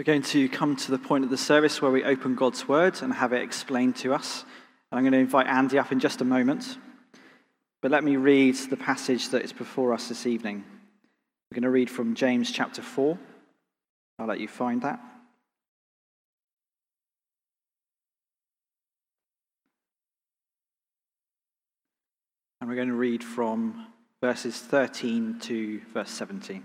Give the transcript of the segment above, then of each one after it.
We're going to come to the point of the service where we open God's Word and have it explained to us. And I'm going to invite Andy up in just a moment. But let me read the passage that is before us this evening. We're going to read from James chapter 4. I'll let you find that. And we're going to read from verses 13 to verse 17.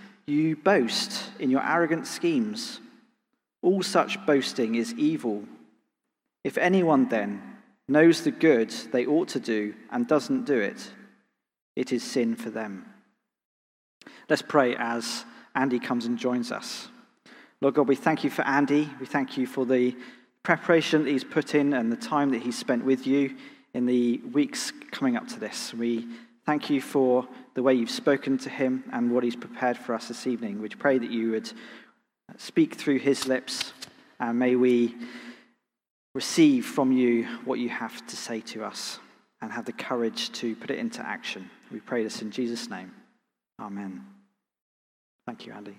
you boast in your arrogant schemes. All such boasting is evil. If anyone then knows the good they ought to do and doesn't do it, it is sin for them. Let's pray as Andy comes and joins us. Lord God, we thank you for Andy. We thank you for the preparation that he's put in and the time that he's spent with you in the weeks coming up to this. We thank you for the way you've spoken to him and what he's prepared for us this evening. We pray that you would speak through his lips, and may we receive from you what you have to say to us and have the courage to put it into action. We pray this in Jesus' name. Amen. Thank you, Andy.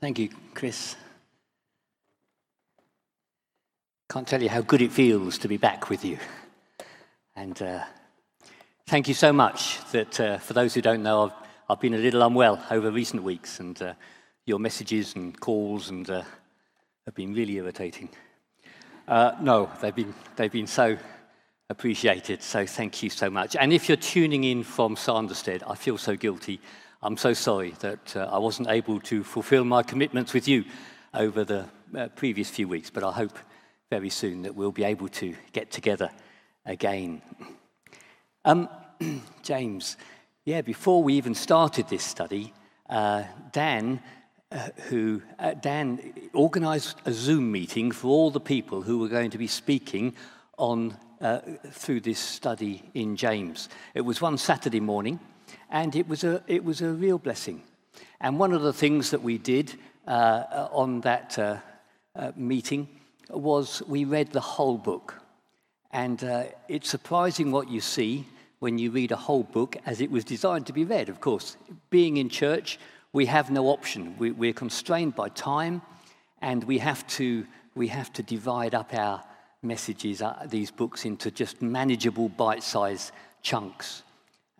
Thank you, Chris. Can't tell you how good it feels to be back with you. And uh, thank you so much that, uh, for those who don't know, I've, I've, been a little unwell over recent weeks, and uh, your messages and calls and uh, have been really irritating. Uh, no, they've been, they've been so appreciated, so thank you so much. And if you're tuning in from Sanderstead, I feel so guilty. I'm so sorry that uh, I wasn't able to fulfill my commitments with you over the previous few weeks, but I hope very soon that we'll be able to get together again. Um, James, yeah, before we even started this study, uh, Dan, uh, who uh, Dan organised a Zoom meeting for all the people who were going to be speaking on uh, through this study in James. It was one Saturday morning, and it was a it was a real blessing. And one of the things that we did uh, on that uh, meeting was we read the whole book. And it's surprising what you see when you read a whole book as it was designed to be read. Of course, being in church, we have no option. We, we're constrained by time, and we have to, we have to divide up our messages, uh, these books, into just manageable bite sized chunks.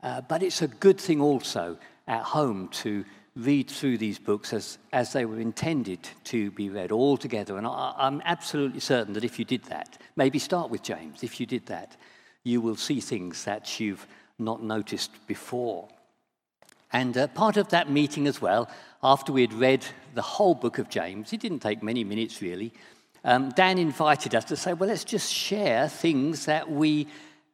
Uh, but it's a good thing also at home to read through these books as, as they were intended to be read all together. And I, I'm absolutely certain that if you did that, maybe start with James, if you did that, you will see things that you've not noticed before. And uh, part of that meeting as well, after we had read the whole book of James, it didn't take many minutes really, um, Dan invited us to say, well, let's just share things that we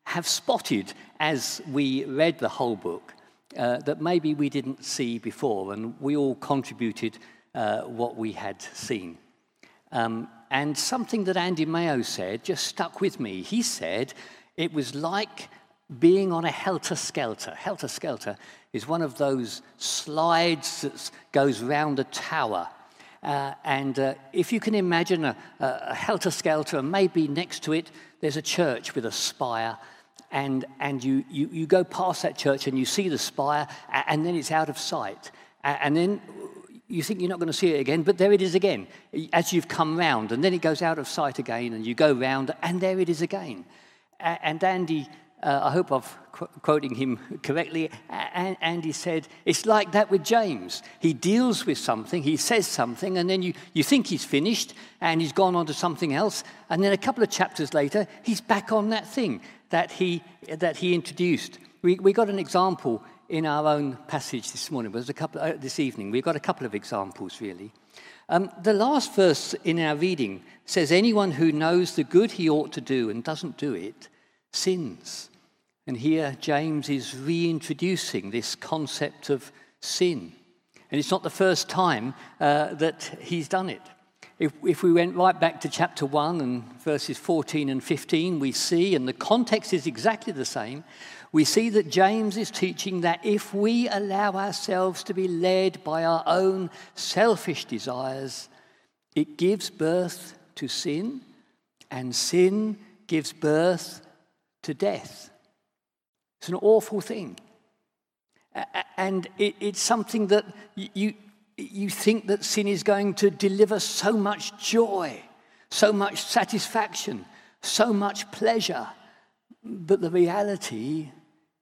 have spotted as we read the whole book uh, that maybe we didn't see before, and we all contributed uh, what we had seen. Um, and something that Andy Mayo said just stuck with me. He said it was like being on a helter skelter. Helter skelter is one of those slides that goes round a tower. Uh, and uh, if you can imagine a, a helter skelter, and maybe next to it there's a church with a spire, and, and you, you, you go past that church and you see the spire, and then it's out of sight. And then you think you're not going to see it again, but there it is again as you've come round. And then it goes out of sight again, and you go round, and there it is again. And Andy, uh, I hope I'm qu- quoting him correctly, Andy said, It's like that with James. He deals with something, he says something, and then you, you think he's finished, and he's gone on to something else. And then a couple of chapters later, he's back on that thing that he, that he introduced. We, we got an example in our own passage this morning, but a couple, uh, this evening. We've got a couple of examples, really. Um, the last verse in our reading says, Anyone who knows the good he ought to do and doesn't do it sins. And here James is reintroducing this concept of sin. And it's not the first time uh, that he's done it. If, if we went right back to chapter 1 and verses 14 and 15, we see, and the context is exactly the same, we see that James is teaching that if we allow ourselves to be led by our own selfish desires, it gives birth to sin, and sin gives birth to death. It's an awful thing. And it's something that you, you think that sin is going to deliver so much joy, so much satisfaction, so much pleasure. But the reality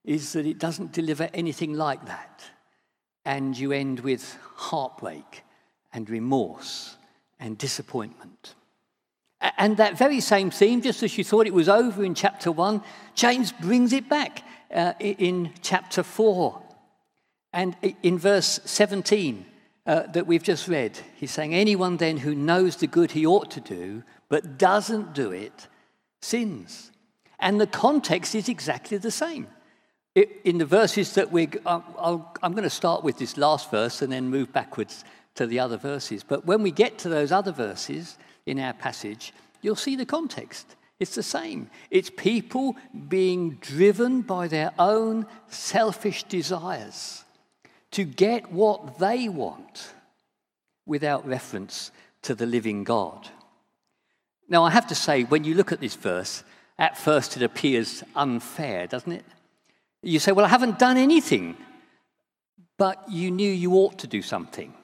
is that it doesn't deliver anything like that. And you end with heartbreak and remorse and disappointment. And that very same theme, just as you thought it was over in chapter 1, James brings it back uh, in chapter 4. And in verse 17 uh, that we've just read, he's saying, Anyone then who knows the good he ought to do, but doesn't do it, sins. And the context is exactly the same. It, in the verses that we're, uh, I'm going to start with this last verse and then move backwards to the other verses. But when we get to those other verses in our passage, you'll see the context. It's the same. It's people being driven by their own selfish desires to get what they want without reference to the living God. Now, I have to say, when you look at this verse, at first it appears unfair, doesn't it? You say, Well, I haven't done anything, but you knew you ought to do something.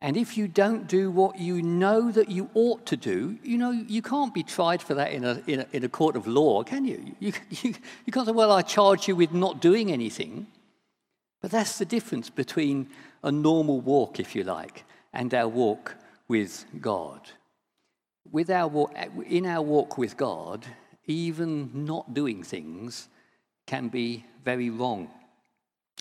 And if you don't do what you know that you ought to do, you know, you can't be tried for that in a, in a, in a court of law, can you? You, you? you can't say, Well, I charge you with not doing anything. But that's the difference between a normal walk, if you like, and our walk with God. With our walk, in our walk with God, even not doing things can be very wrong.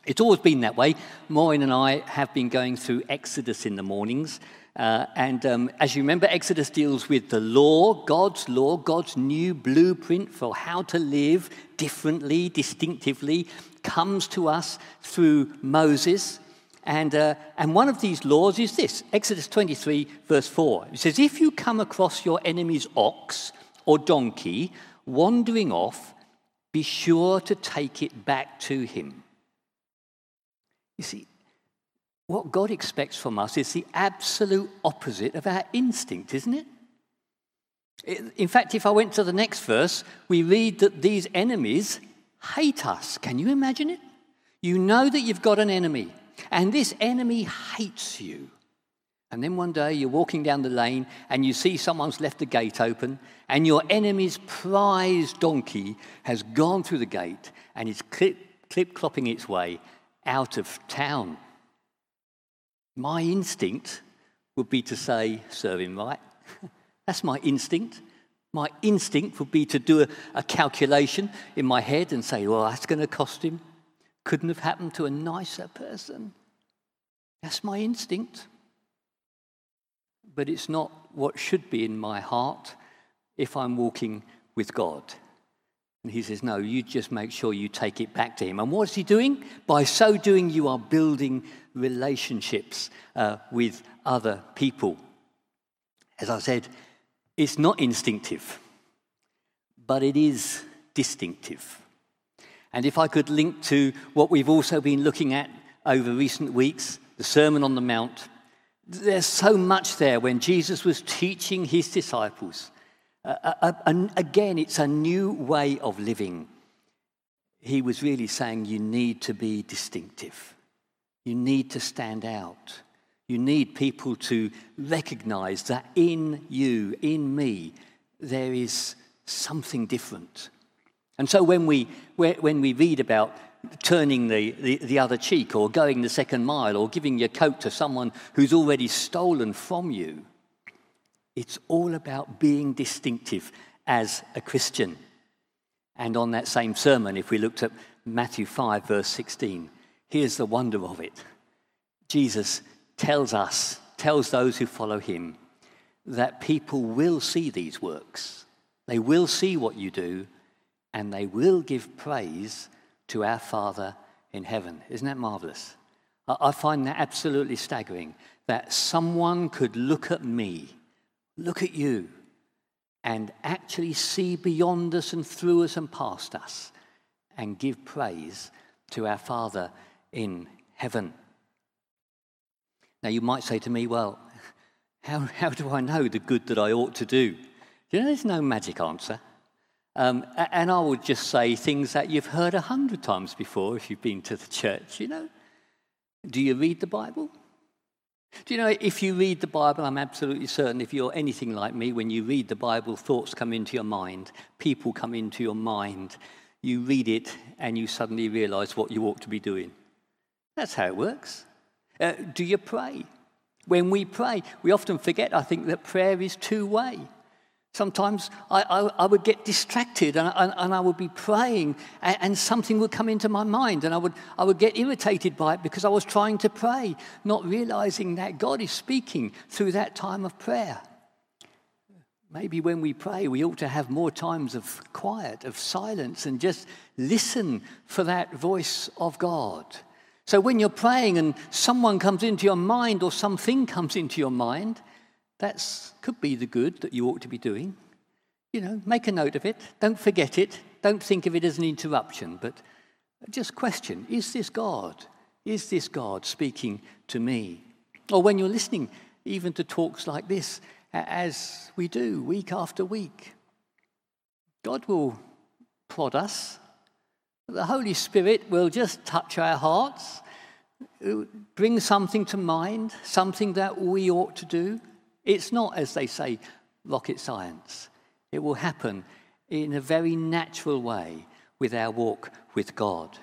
It's always been that way. Maureen and I have been going through Exodus in the mornings. Uh, and um, as you remember, Exodus deals with the law, God's law, God's new blueprint for how to live differently, distinctively, comes to us through Moses. And, uh, and one of these laws is this Exodus 23, verse 4. It says, If you come across your enemy's ox or donkey wandering off, be sure to take it back to him. You see, what God expects from us is the absolute opposite of our instinct, isn't it? In fact, if I went to the next verse, we read that these enemies hate us. Can you imagine it? You know that you've got an enemy, and this enemy hates you. And then one day you're walking down the lane and you see someone's left the gate open, and your enemy's prize donkey has gone through the gate and is clip, clopping its way out of town. My instinct would be to say, serve him right. That's my instinct. My instinct would be to do a, a calculation in my head and say, well, that's going to cost him. Couldn't have happened to a nicer person. That's my instinct. But it's not what should be in my heart if I'm walking with God. And he says, No, you just make sure you take it back to him. And what is he doing? By so doing, you are building relationships uh, with other people. As I said, it's not instinctive, but it is distinctive. And if I could link to what we've also been looking at over recent weeks, the Sermon on the Mount, there's so much there when Jesus was teaching his disciples. Uh, uh, uh again, it's a new way of living. He was really saying you need to be distinctive, you need to stand out. You need people to recognize that in you, in me, there is something different. And so when we, when we read about turning the, the, the, other cheek or going the second mile or giving your coat to someone who's already stolen from you, it's all about being distinctive as a Christian. And on that same sermon, if we looked at Matthew 5, verse 16, here's the wonder of it Jesus tells us, tells those who follow him, that people will see these works. They will see what you do, and they will give praise to our Father in heaven. Isn't that marvelous? I find that absolutely staggering that someone could look at me, look at you, and actually see beyond us and through us and past us and give praise to our Father in heaven. Now, you might say to me, well, how, how do I know the good that I ought to do? You know, there's no magic answer. Um, and I would just say things that you've heard a hundred times before if you've been to the church, you know. Do you read the Bible? Do you know, if you read the Bible, I'm absolutely certain if you're anything like me, when you read the Bible, thoughts come into your mind, people come into your mind. You read it and you suddenly realize what you ought to be doing. That's how it works. Uh, do you pray? When we pray, we often forget, I think, that prayer is two way. Sometimes I, I, I, would get distracted and, and, and I would be praying and, and, something would come into my mind and I would, I would get irritated by it because I was trying to pray, not realizing that God is speaking through that time of prayer. Maybe when we pray, we ought to have more times of quiet, of silence, and just listen for that voice of God. So when you're praying and someone comes into your mind or something comes into your mind, that could be the good that you ought to be doing. You know, make a note of it. Don't forget it. Don't think of it as an interruption, but just question is this God? Is this God speaking to me? Or when you're listening, even to talks like this, as we do week after week, God will prod us. The Holy Spirit will just touch our hearts, bring something to mind, something that we ought to do. It's not, as they say, rocket science. It will happen in a very natural way with our walk with God.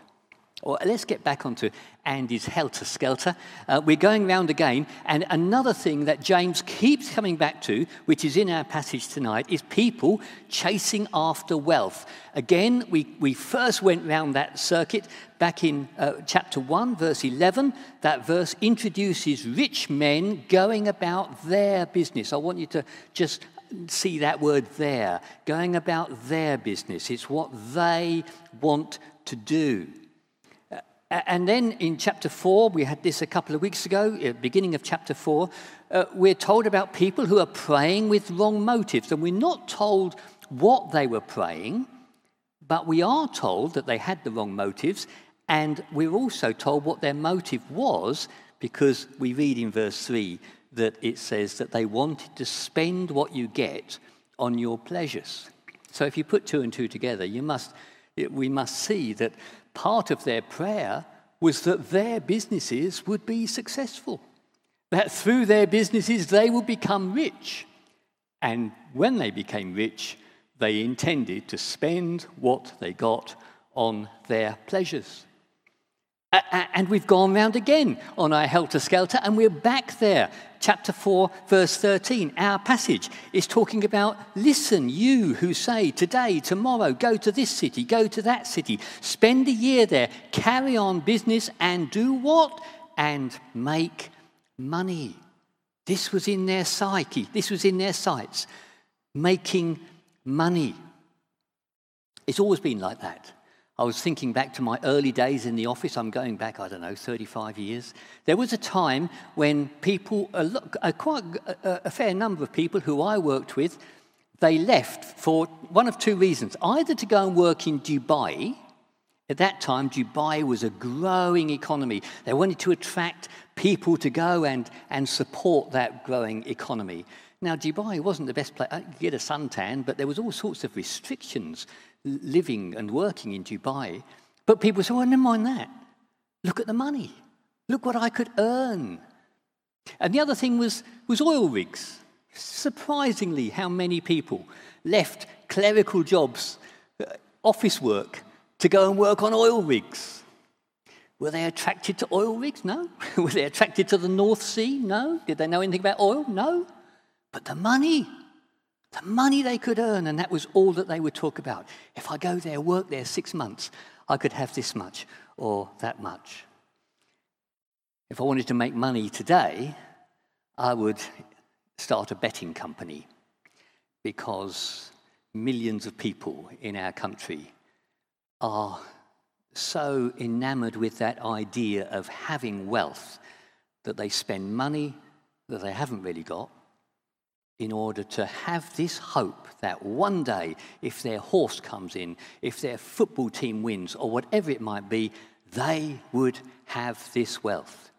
Or let's get back onto Andy's helter skelter. Uh, we're going round again, and another thing that James keeps coming back to, which is in our passage tonight, is people chasing after wealth. Again, we, we first went round that circuit back in uh, chapter 1, verse 11. That verse introduces rich men going about their business. I want you to just see that word there, going about their business. It's what they want to do. And then in chapter 4, we had this a couple of weeks ago, beginning of chapter 4, uh, we're told about people who are praying with wrong motives. And we're not told what they were praying, but we are told that they had the wrong motives. And we're also told what their motive was because we read in verse 3 that it says that they wanted to spend what you get on your pleasures. So if you put two and two together, you must, we must see that part of their prayer was that their businesses would be successful, that through their businesses they would become rich. And when they became rich, they intended to spend what they got on their pleasures. And we've gone round again on our helter skelter, and we're back there. Chapter 4, verse 13. Our passage is talking about listen, you who say today, tomorrow, go to this city, go to that city, spend a year there, carry on business, and do what? And make money. This was in their psyche, this was in their sights. Making money. It's always been like that. I was thinking back to my early days in the office. I'm going back, I don't know, 35 years. There was a time when people, a, a quite a, a fair number of people who I worked with, they left for one of two reasons. Either to go and work in Dubai. At that time, Dubai was a growing economy. They wanted to attract people to go and, and support that growing economy. Now, Dubai wasn't the best place. Uh, you get a suntan, but there was all sorts of restrictions living and working in Dubai. But people say, well, never mind that. Look at the money. Look what I could earn. And the other thing was, was oil rigs. Surprisingly, how many people left clerical jobs, uh, office work, to go and work on oil rigs. Were they attracted to oil rigs? No. Were they attracted to the North Sea? No. Did they know anything about oil? No. But the money, the money they could earn, and that was all that they would talk about. If I go there, work there six months, I could have this much or that much. If I wanted to make money today, I would start a betting company because millions of people in our country are so enamored with that idea of having wealth that they spend money that they haven't really got in order to have this hope that one day, if their horse comes in, if their football team wins, or whatever it might be, they would have this wealth.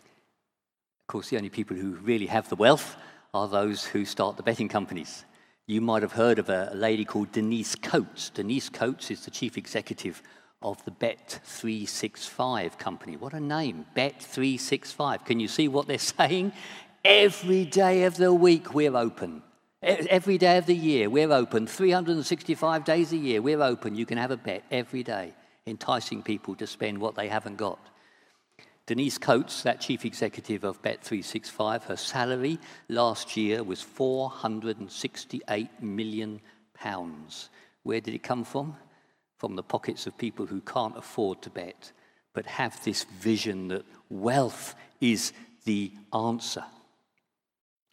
Of course, the only people who really have the wealth are those who start the betting companies. You might have heard of a lady called Denise Coates. Denise Coates is the chief executive of the Bet365 company. What a name, Bet365. Can you see what they're saying? Every day of the week, we're open. Every day of the year, we're open. 365 days a year, we're open. You can have a bet every day, enticing people to spend what they haven't got. Denise Coates, that chief executive of Bet365, her salary last year was 468 million pounds. Where did it come from? From the pockets of people who can't afford to bet, but have this vision that wealth is the answer.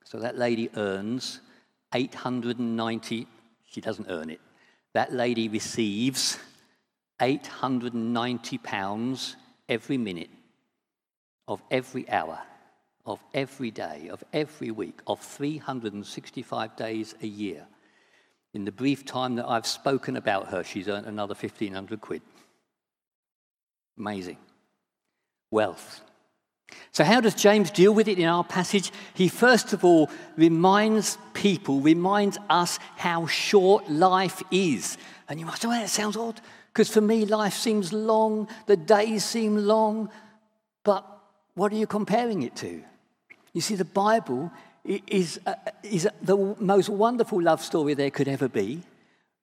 So that lady earns 890, she doesn't earn it. That lady receives 890 pounds every minute of every hour, of every day, of every week, of 365 days a year. In the brief time that I've spoken about her, she's earned another 1,500 quid. Amazing. Wealth. So, how does James deal with it in our passage? He first of all reminds people, reminds us how short life is. And you might say, well, that sounds odd, because for me, life seems long, the days seem long, but what are you comparing it to? You see, the Bible is, uh, is the most wonderful love story there could ever be,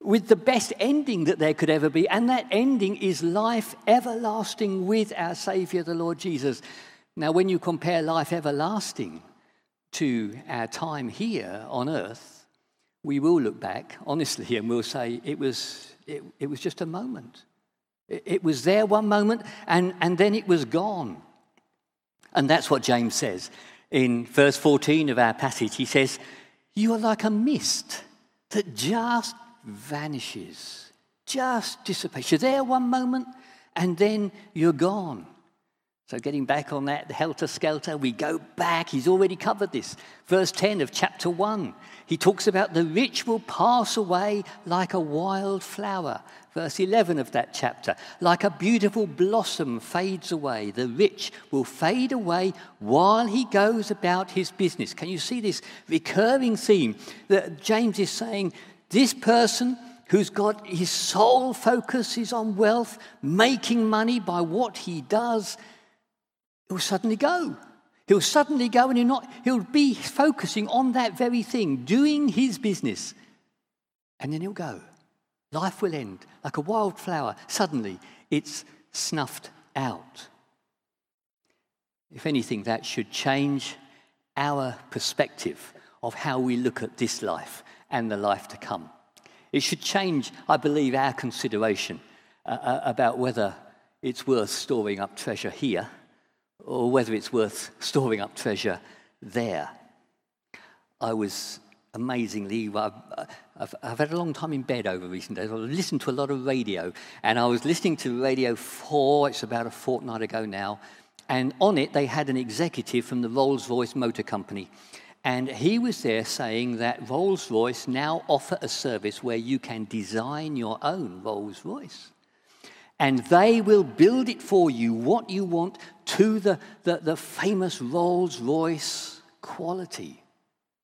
with the best ending that there could ever be, and that ending is life everlasting with our Savior, the Lord Jesus. Now, when you compare life everlasting to our time here on earth, we will look back honestly and we'll say it was, it, it was just a moment. It, it was there one moment and, and then it was gone. And that's what James says. In verse 14 of our passage, he says, You are like a mist that just vanishes, just dissipates. You're there one moment and then you're gone. So, getting back on that helter skelter, we go back. He's already covered this. Verse 10 of chapter 1. He talks about the rich will pass away like a wild flower. Verse 11 of that chapter. Like a beautiful blossom fades away, the rich will fade away while he goes about his business. Can you see this recurring theme that James is saying? This person who's got his sole focus is on wealth, making money by what he does he'll suddenly go. He'll suddenly go and he'll, not, he'll be focusing on that very thing, doing his business. And then he'll go. Life will end like a wildflower. Suddenly, it's snuffed out. If anything, that should change our perspective of how we look at this life and the life to come. It should change, I believe, our consideration uh, uh about whether it's worth storing up treasure here or whether it's worth storing up treasure there. I was amazingly, I've, I've, I've, had a long time in bed over recent days. I've listened to a lot of radio, and I was listening to Radio 4, it's about a fortnight ago now, and on it they had an executive from the Rolls Royce Motor Company. And he was there saying that Rolls Royce now offer a service where you can design your own Rolls Royce and they will build it for you what you want to the, the, the famous Rolls Royce quality.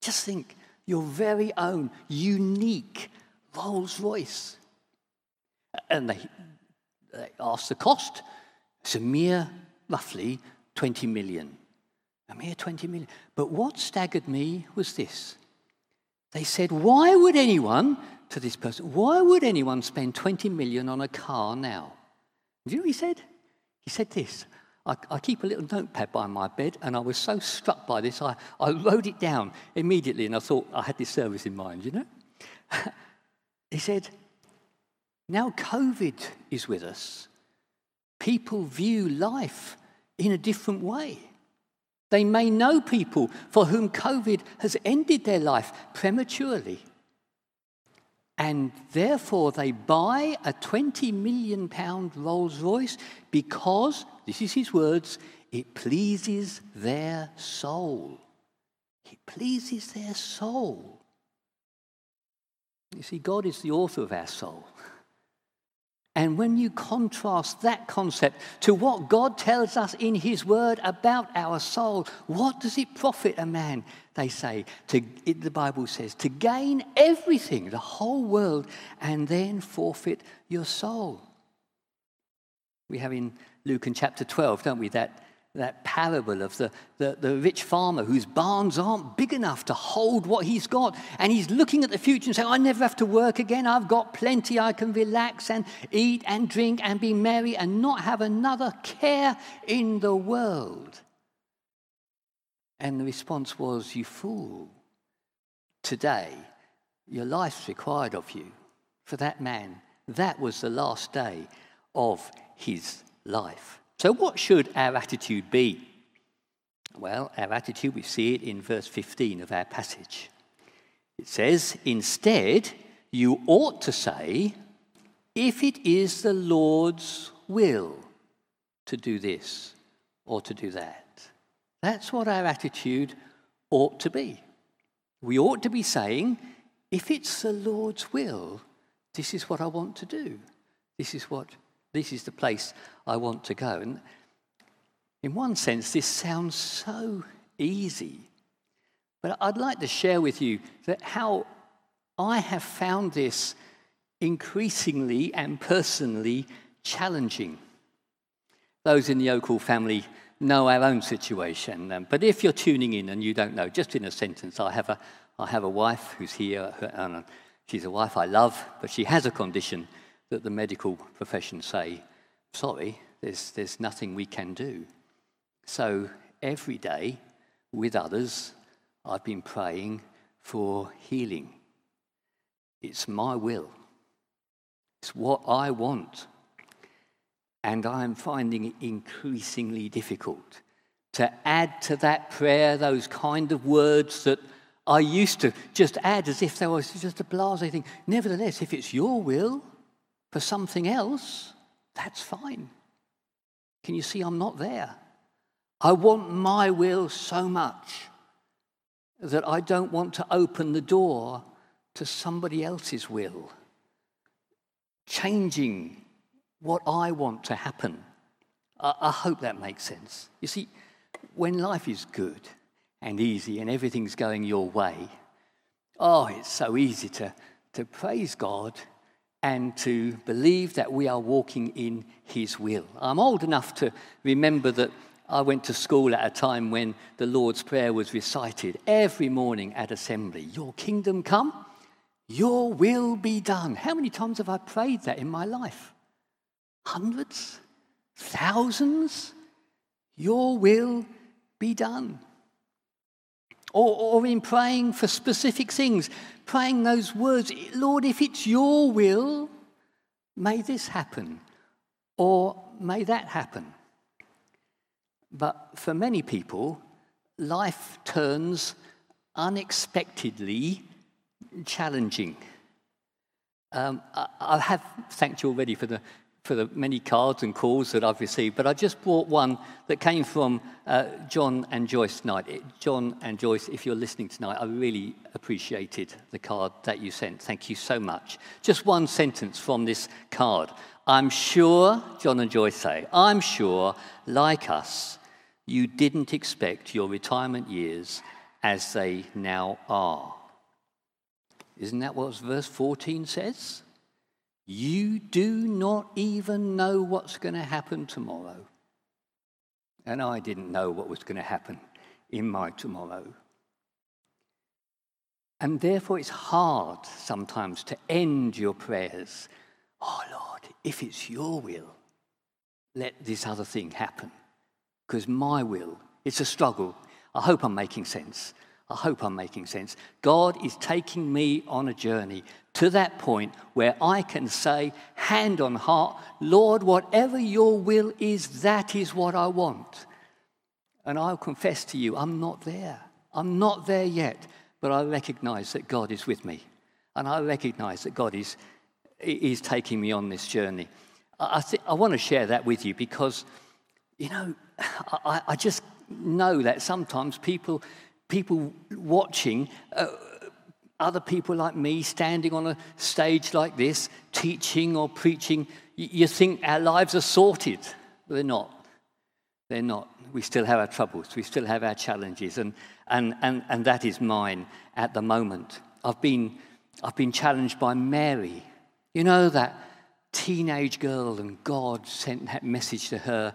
Just think your very own unique Rolls Royce. And they, they asked the cost. It's a mere roughly 20 million. A mere 20 million. But what staggered me was this. They said, Why would anyone, to this person, why would anyone spend 20 million on a car now? Do you know what he said? He said this. I, I, keep a little notepad by my bed, and I was so struck by this, I, I wrote it down immediately, and I thought I had this service in mind, you know? he said, Now COVID is with us, people view life in a different way. They may know people for whom COVID has ended their life prematurely. And therefore, they buy a 20 million pound Rolls Royce because, this is his words, it pleases their soul. It pleases their soul. You see, God is the author of our soul. And when you contrast that concept to what God tells us in His Word about our soul, what does it profit a man, they say, to, it, the Bible says, to gain everything, the whole world, and then forfeit your soul? We have in Luke in chapter 12, don't we, that that parable of the, the, the, rich farmer whose barns aren't big enough to hold what he's got. And he's looking at the future and saying, I never have to work again. I've got plenty. I can relax and eat and drink and be merry and not have another care in the world. And the response was, You fool. Today, your life's required of you. For that man, that was the last day of his life. So, what should our attitude be? Well, our attitude, we see it in verse 15 of our passage. It says, Instead, you ought to say, if it is the Lord's will to do this or to do that. That's what our attitude ought to be. We ought to be saying, if it's the Lord's will, this is what I want to do. This is what this is the place I want to go. And in one sense, this sounds so easy. But I'd like to share with you that how I have found this increasingly and personally challenging. Those in the Oakhall family know our own situation. Um, but if you're tuning in and you don't know, just in a sentence, I have a, I have a wife who's here. and she's a wife I love, but she has a condition that the medical profession say, sorry, there's, there's nothing we can do. So every day with others, I've been praying for healing. It's my will, it's what I want. And I'm finding it increasingly difficult to add to that prayer those kind of words that I used to just add as if there was just a blase thing. Nevertheless, if it's your will, for something else, that's fine. Can you see I'm not there? I want my will so much that I don't want to open the door to somebody else's will, changing what I want to happen. I, I hope that makes sense. You see, when life is good and easy and everything's going your way, oh, it's so easy to, to praise God and to believe that we are walking in His will. I'm old enough to remember that I went to school at a time when the Lord's Prayer was recited every morning at assembly Your kingdom come, your will be done. How many times have I prayed that in my life? Hundreds? Thousands? Your will be done. Or, or in praying for specific things, praying those words, Lord, if it's your will, may this happen, or may that happen. But for many people, life turns unexpectedly challenging. Um, I, I, have thanked you already for the for the many cards and calls that I've received, but I just brought one that came from uh, John and Joyce tonight. John and Joyce, if you're listening tonight, I really appreciated the card that you sent. Thank you so much. Just one sentence from this card. I'm sure, John and Joyce say, I'm sure, like us, you didn't expect your retirement years as they now are. Isn't that what verse 14 says? You do not even know what's going to happen tomorrow. And I didn't know what was going to happen in my tomorrow. And therefore, it's hard sometimes to end your prayers. Oh, Lord, if it's your will, let this other thing happen. Because my will, it's a struggle. I hope I'm making sense. I hope I'm making sense. God is taking me on a journey to that point where I can say, hand on heart, Lord, whatever your will is, that is what I want. And I'll confess to you, I'm not there. I'm not there yet, but I recognize that God is with me. And I recognize that God is, is taking me on this journey. I, th- I want to share that with you because, you know, I, I just know that sometimes people, people watching, uh, other people like me standing on a stage like this, teaching or preaching, you think our lives are sorted. They're not. They're not. We still have our troubles. We still have our challenges. And, and, and, and that is mine at the moment. I've been, I've been challenged by Mary. You know, that teenage girl, and God sent that message to her.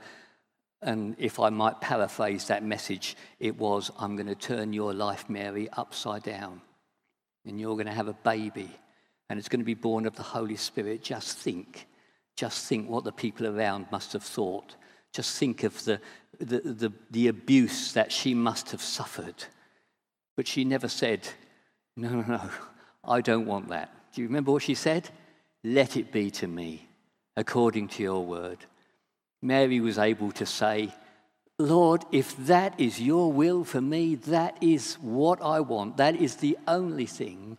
And if I might paraphrase that message, it was, I'm going to turn your life, Mary, upside down. And you're going to have a baby. And it's going to be born of the Holy Spirit. Just think. Just think what the people around must have thought. Just think of the, the, the, the abuse that she must have suffered. But she never said, No, no, no, I don't want that. Do you remember what she said? Let it be to me according to your word. Mary was able to say, Lord, if that is your will for me, that is what I want. That is the only thing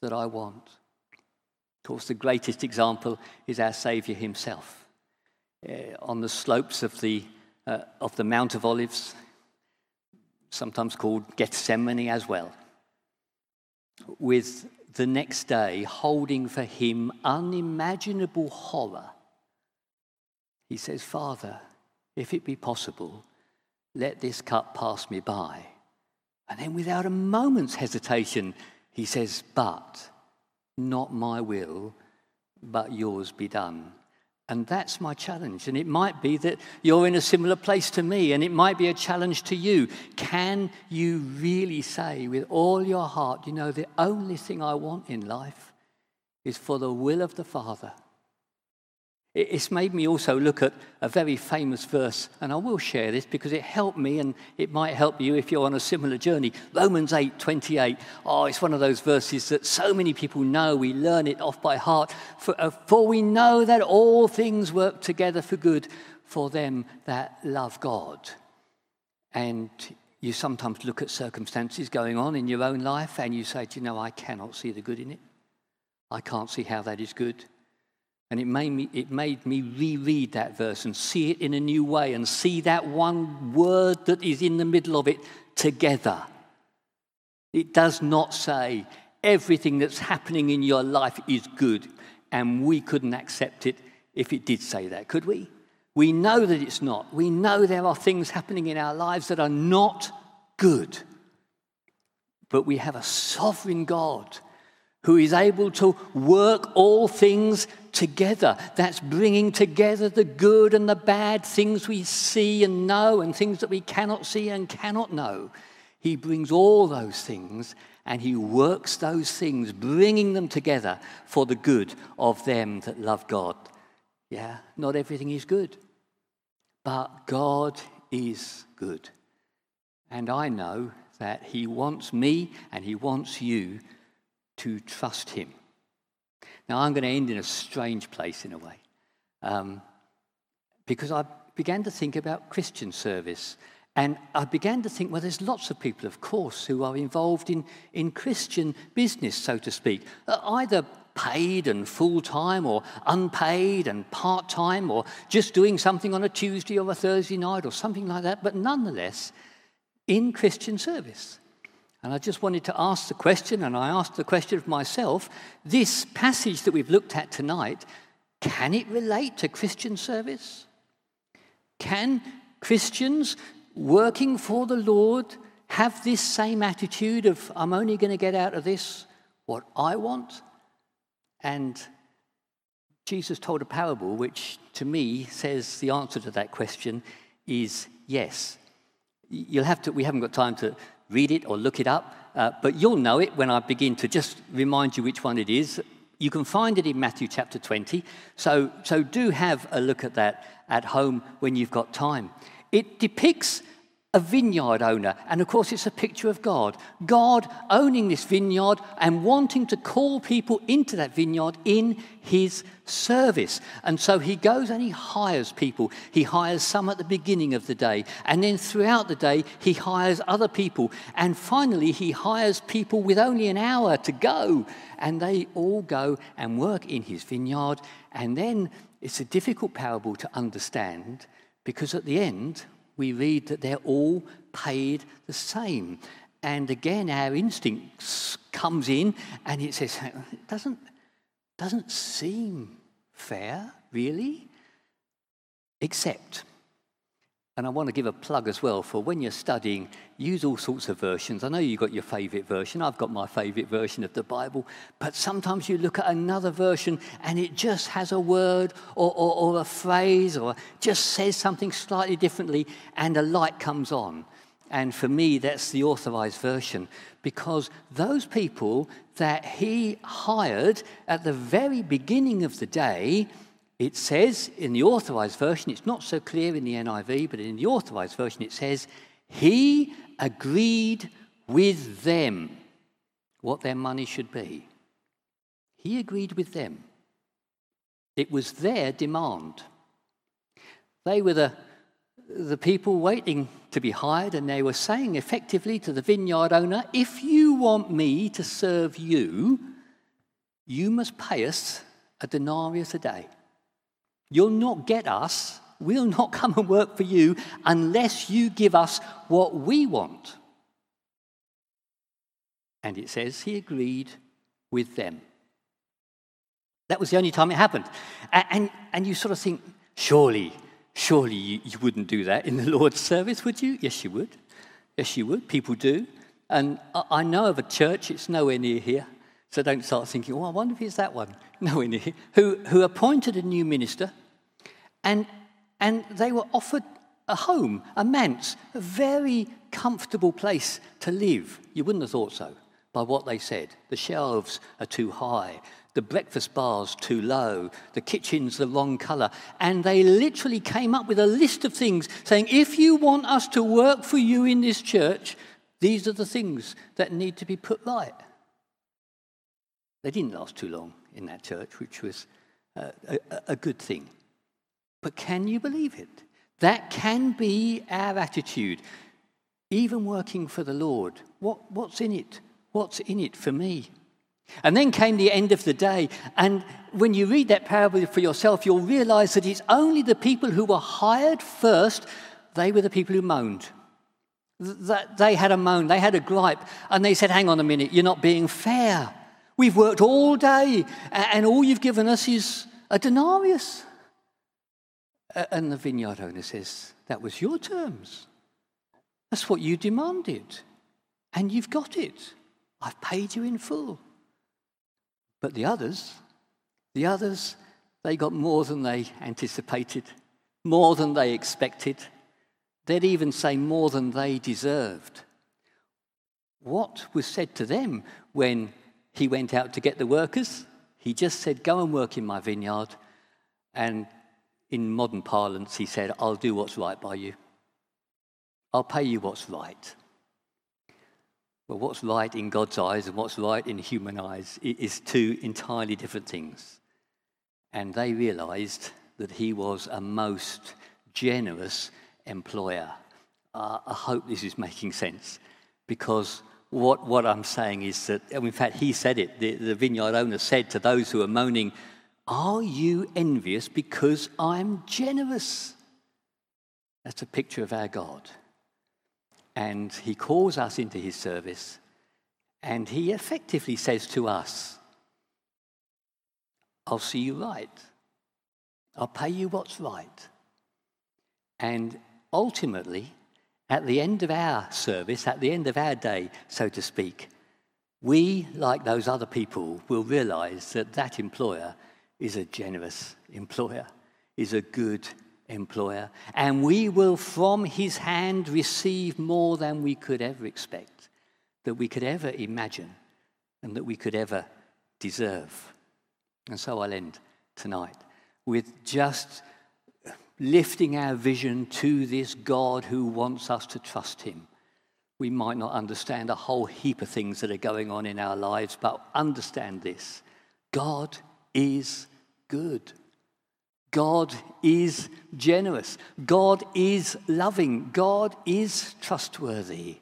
that I want. Of course, the greatest example is our Saviour himself. Uh, on the slopes of the, uh, of the Mount of Olives, sometimes called Gethsemane as well, with the next day holding for him unimaginable horror. He says, Father, if it be possible, let this cup pass me by. And then, without a moment's hesitation, he says, But not my will, but yours be done. And that's my challenge. And it might be that you're in a similar place to me, and it might be a challenge to you. Can you really say with all your heart, you know, the only thing I want in life is for the will of the Father it's made me also look at a very famous verse, and I will share this because it helped me and it might help you if you're on a similar journey. Romans 8 28. Oh, it's one of those verses that so many people know. We learn it off by heart. For, uh, for we know that all things work together for good for them that love God. And you sometimes look at circumstances going on in your own life and you say, Do you know, I cannot see the good in it. I can't see how that is good. And it made me, it made me reread that verse and see it in a new way and see that one word that is in the middle of it together. It does not say everything that's happening in your life is good, and we couldn't accept it if it did say that, could we? We know that it's not. We know there are things happening in our lives that are not good. But we have a sovereign God who is able to work all things together. That's bringing together the good and the bad, things we see and know, and things that we cannot see and cannot know. He brings all those things and he works those things, bringing them together for the good of them that love God. Yeah, not everything is good, but God is good. And I know that he wants me and he wants you to trust him. Now, I'm going to end in a strange place in a way, um, because I began to think about Christian service. And I began to think, well, there's lots of people, of course, who are involved in, in Christian business, so to speak, uh, either paid and full time, or unpaid and part time, or just doing something on a Tuesday or a Thursday night, or something like that, but nonetheless, in Christian service. And I just wanted to ask the question, and I asked the question of myself this passage that we've looked at tonight, can it relate to Christian service? Can Christians working for the Lord have this same attitude of, I'm only going to get out of this what I want? And Jesus told a parable which to me says the answer to that question is yes. You'll have to, we haven't got time to read it or look it up, uh, but you'll know it when I begin to just remind you which one it is. You can find it in Matthew chapter 20, so, so do have a look at that at home when you've got time. It depicts a vineyard owner. And of course, it's a picture of God. God owning this vineyard and wanting to call people into that vineyard in his service. And so he goes and he hires people. He hires some at the beginning of the day. And then throughout the day, he hires other people. And finally, he hires people with only an hour to go. And they all go and work in his vineyard. And then it's a difficult parable to understand because at the end, we read that they're all paid the same. And again, our instinct comes in and it says, it doesn't, doesn't seem fair, really, except and I want to give a plug as well for when you're studying, use all sorts of versions. I know you've got your favorite version. I've got my favorite version of the Bible. But sometimes you look at another version and it just has a word or, or, or a phrase or just says something slightly differently and a light comes on. And for me, that's the authorized version because those people that he hired at the very beginning of the day it says in the authorized version, it's not so clear in the NIV, but in the authorized version it says, He agreed with them what their money should be. He agreed with them. It was their demand. They were the, the people waiting to be hired, and they were saying effectively to the vineyard owner, If you want me to serve you, you must pay us a denarius a day. You'll not get us, we'll not come and work for you unless you give us what we want. And it says he agreed with them. That was the only time it happened. And, and, and you sort of think, surely, surely you, you wouldn't do that in the Lord's service, would you? Yes, you would. Yes, you would. People do. And I know of a church, it's nowhere near here, so don't start thinking, oh, I wonder if it's that one. Nowhere near here. Who, who appointed a new minister and, and they were offered a home, a manse, a very comfortable place to live. You wouldn't have thought so by what they said. The shelves are too high, the breakfast bar's too low, the kitchen's the wrong colour. And they literally came up with a list of things saying, if you want us to work for you in this church, these are the things that need to be put right. They didn't last too long in that church, which was uh, a, a, a good thing. But can you believe it? That can be our attitude, even working for the Lord. What, what's in it? What's in it for me? And then came the end of the day. And when you read that parable for yourself, you'll realize that it's only the people who were hired first, they were the people who moaned. They had a moan, they had a gripe, and they said, Hang on a minute, you're not being fair. We've worked all day, and all you've given us is a denarius. And the vineyard owner says, That was your terms. That's what you demanded. And you've got it. I've paid you in full. But the others, the others, they got more than they anticipated, more than they expected. They'd even say more than they deserved. What was said to them when he went out to get the workers? He just said, Go and work in my vineyard, and in modern parlance, he said, I'll do what's right by you. I'll pay you what's right. Well, what's right in God's eyes and what's right in human eyes is two entirely different things. And they realized that he was a most generous employer. Uh, I hope this is making sense because what, what I'm saying is that, in fact, he said it. The, the vineyard owner said to those who were moaning, are you envious because I'm generous? That's a picture of our God. And he calls us into his service, and he effectively says to us, I'll see you right. I'll pay you what's right. And ultimately, at the end of our service, at the end of our day, so to speak, we, like those other people, will realize that that employer is a generous employer, is a good employer. And we will, from his hand, receive more than we could ever expect, that we could ever imagine, and that we could ever deserve. And so I'll end tonight with just lifting our vision to this God who wants us to trust him. We might not understand a whole heap of things that are going on in our lives, but understand this God is good. God is generous. God is loving. God is trustworthy.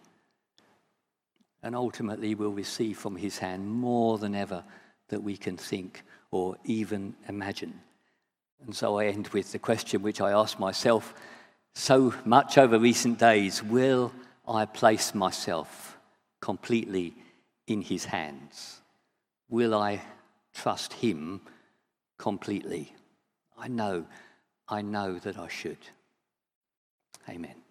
And ultimately, we'll receive from his hand more than ever that we can think or even imagine. And so I end with the question which I asked myself so much over recent days Will I place myself completely in his hands? Will I trust him completely? I know, I know that I should. Amen.